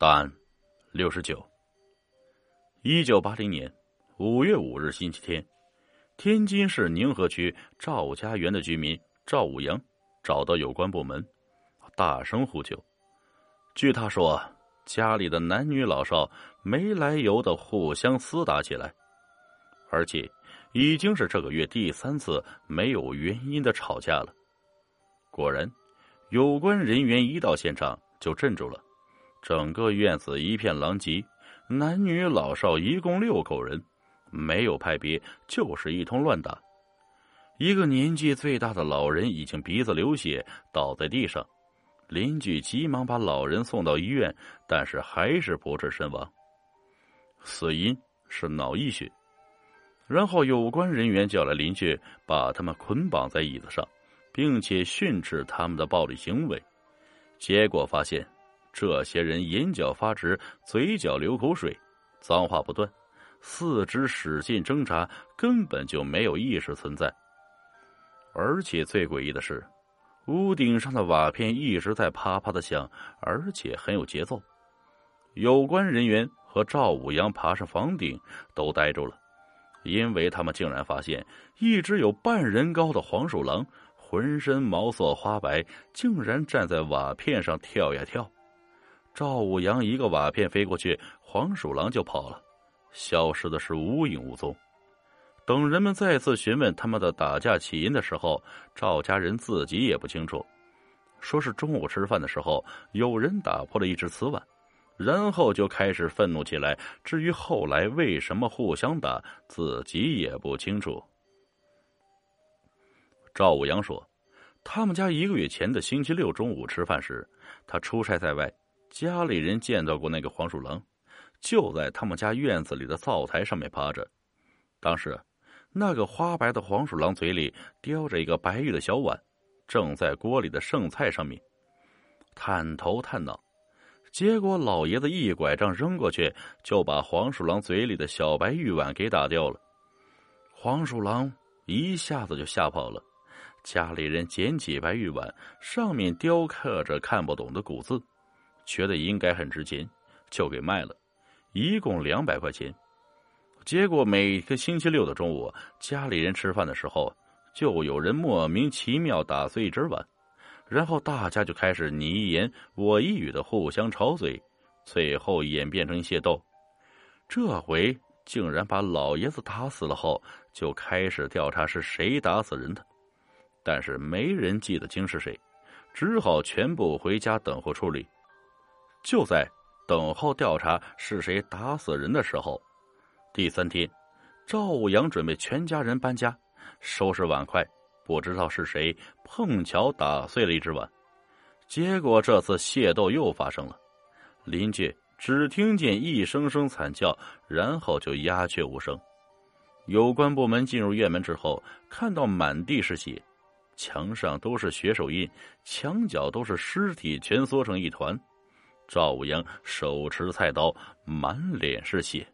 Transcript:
答案六十九。一九八零年五月五日星期天，天津市宁河区赵家园的居民赵武阳找到有关部门，大声呼救。据他说，家里的男女老少没来由的互相厮打起来，而且已经是这个月第三次没有原因的吵架了。果然，有关人员一到现场就镇住了。整个院子一片狼藉，男女老少一共六口人，没有派别，就是一通乱打。一个年纪最大的老人已经鼻子流血，倒在地上。邻居急忙把老人送到医院，但是还是不治身亡。死因是脑溢血。然后有关人员叫来邻居，把他们捆绑在椅子上，并且训斥他们的暴力行为。结果发现。这些人眼角发直，嘴角流口水，脏话不断，四肢使劲挣扎，根本就没有意识存在。而且最诡异的是，屋顶上的瓦片一直在啪啪的响，而且很有节奏。有关人员和赵武阳爬上房顶，都呆住了，因为他们竟然发现一只有半人高的黄鼠狼，浑身毛色花白，竟然站在瓦片上跳呀跳。赵武阳一个瓦片飞过去，黄鼠狼就跑了，消失的是无影无踪。等人们再次询问他们的打架起因的时候，赵家人自己也不清楚，说是中午吃饭的时候有人打破了一只瓷碗，然后就开始愤怒起来。至于后来为什么互相打，自己也不清楚。赵武阳说，他们家一个月前的星期六中午吃饭时，他出差在外。家里人见到过那个黄鼠狼，就在他们家院子里的灶台上面趴着。当时，那个花白的黄鼠狼嘴里叼着一个白玉的小碗，正在锅里的剩菜上面探头探脑。结果老爷子一拐杖扔过去，就把黄鼠狼嘴里的小白玉碗给打掉了。黄鼠狼一下子就吓跑了。家里人捡起白玉碗，上面雕刻着看不懂的古字。觉得应该很值钱，就给卖了，一共两百块钱。结果每个星期六的中午，家里人吃饭的时候，就有人莫名其妙打碎一只碗，然后大家就开始你一言我一语的互相吵嘴，最后演变成械斗。这回竟然把老爷子打死了后，就开始调查是谁打死人的，但是没人记得清是谁，只好全部回家等候处理。就在等候调查是谁打死人的时候，第三天，赵武阳准备全家人搬家，收拾碗筷，不知道是谁碰巧打碎了一只碗，结果这次械斗又发生了。邻居只听见一声声惨叫，然后就鸦雀无声。有关部门进入院门之后，看到满地是血，墙上都是血手印，墙角都是尸体蜷缩成一团。赵武阳手持菜刀，满脸是血。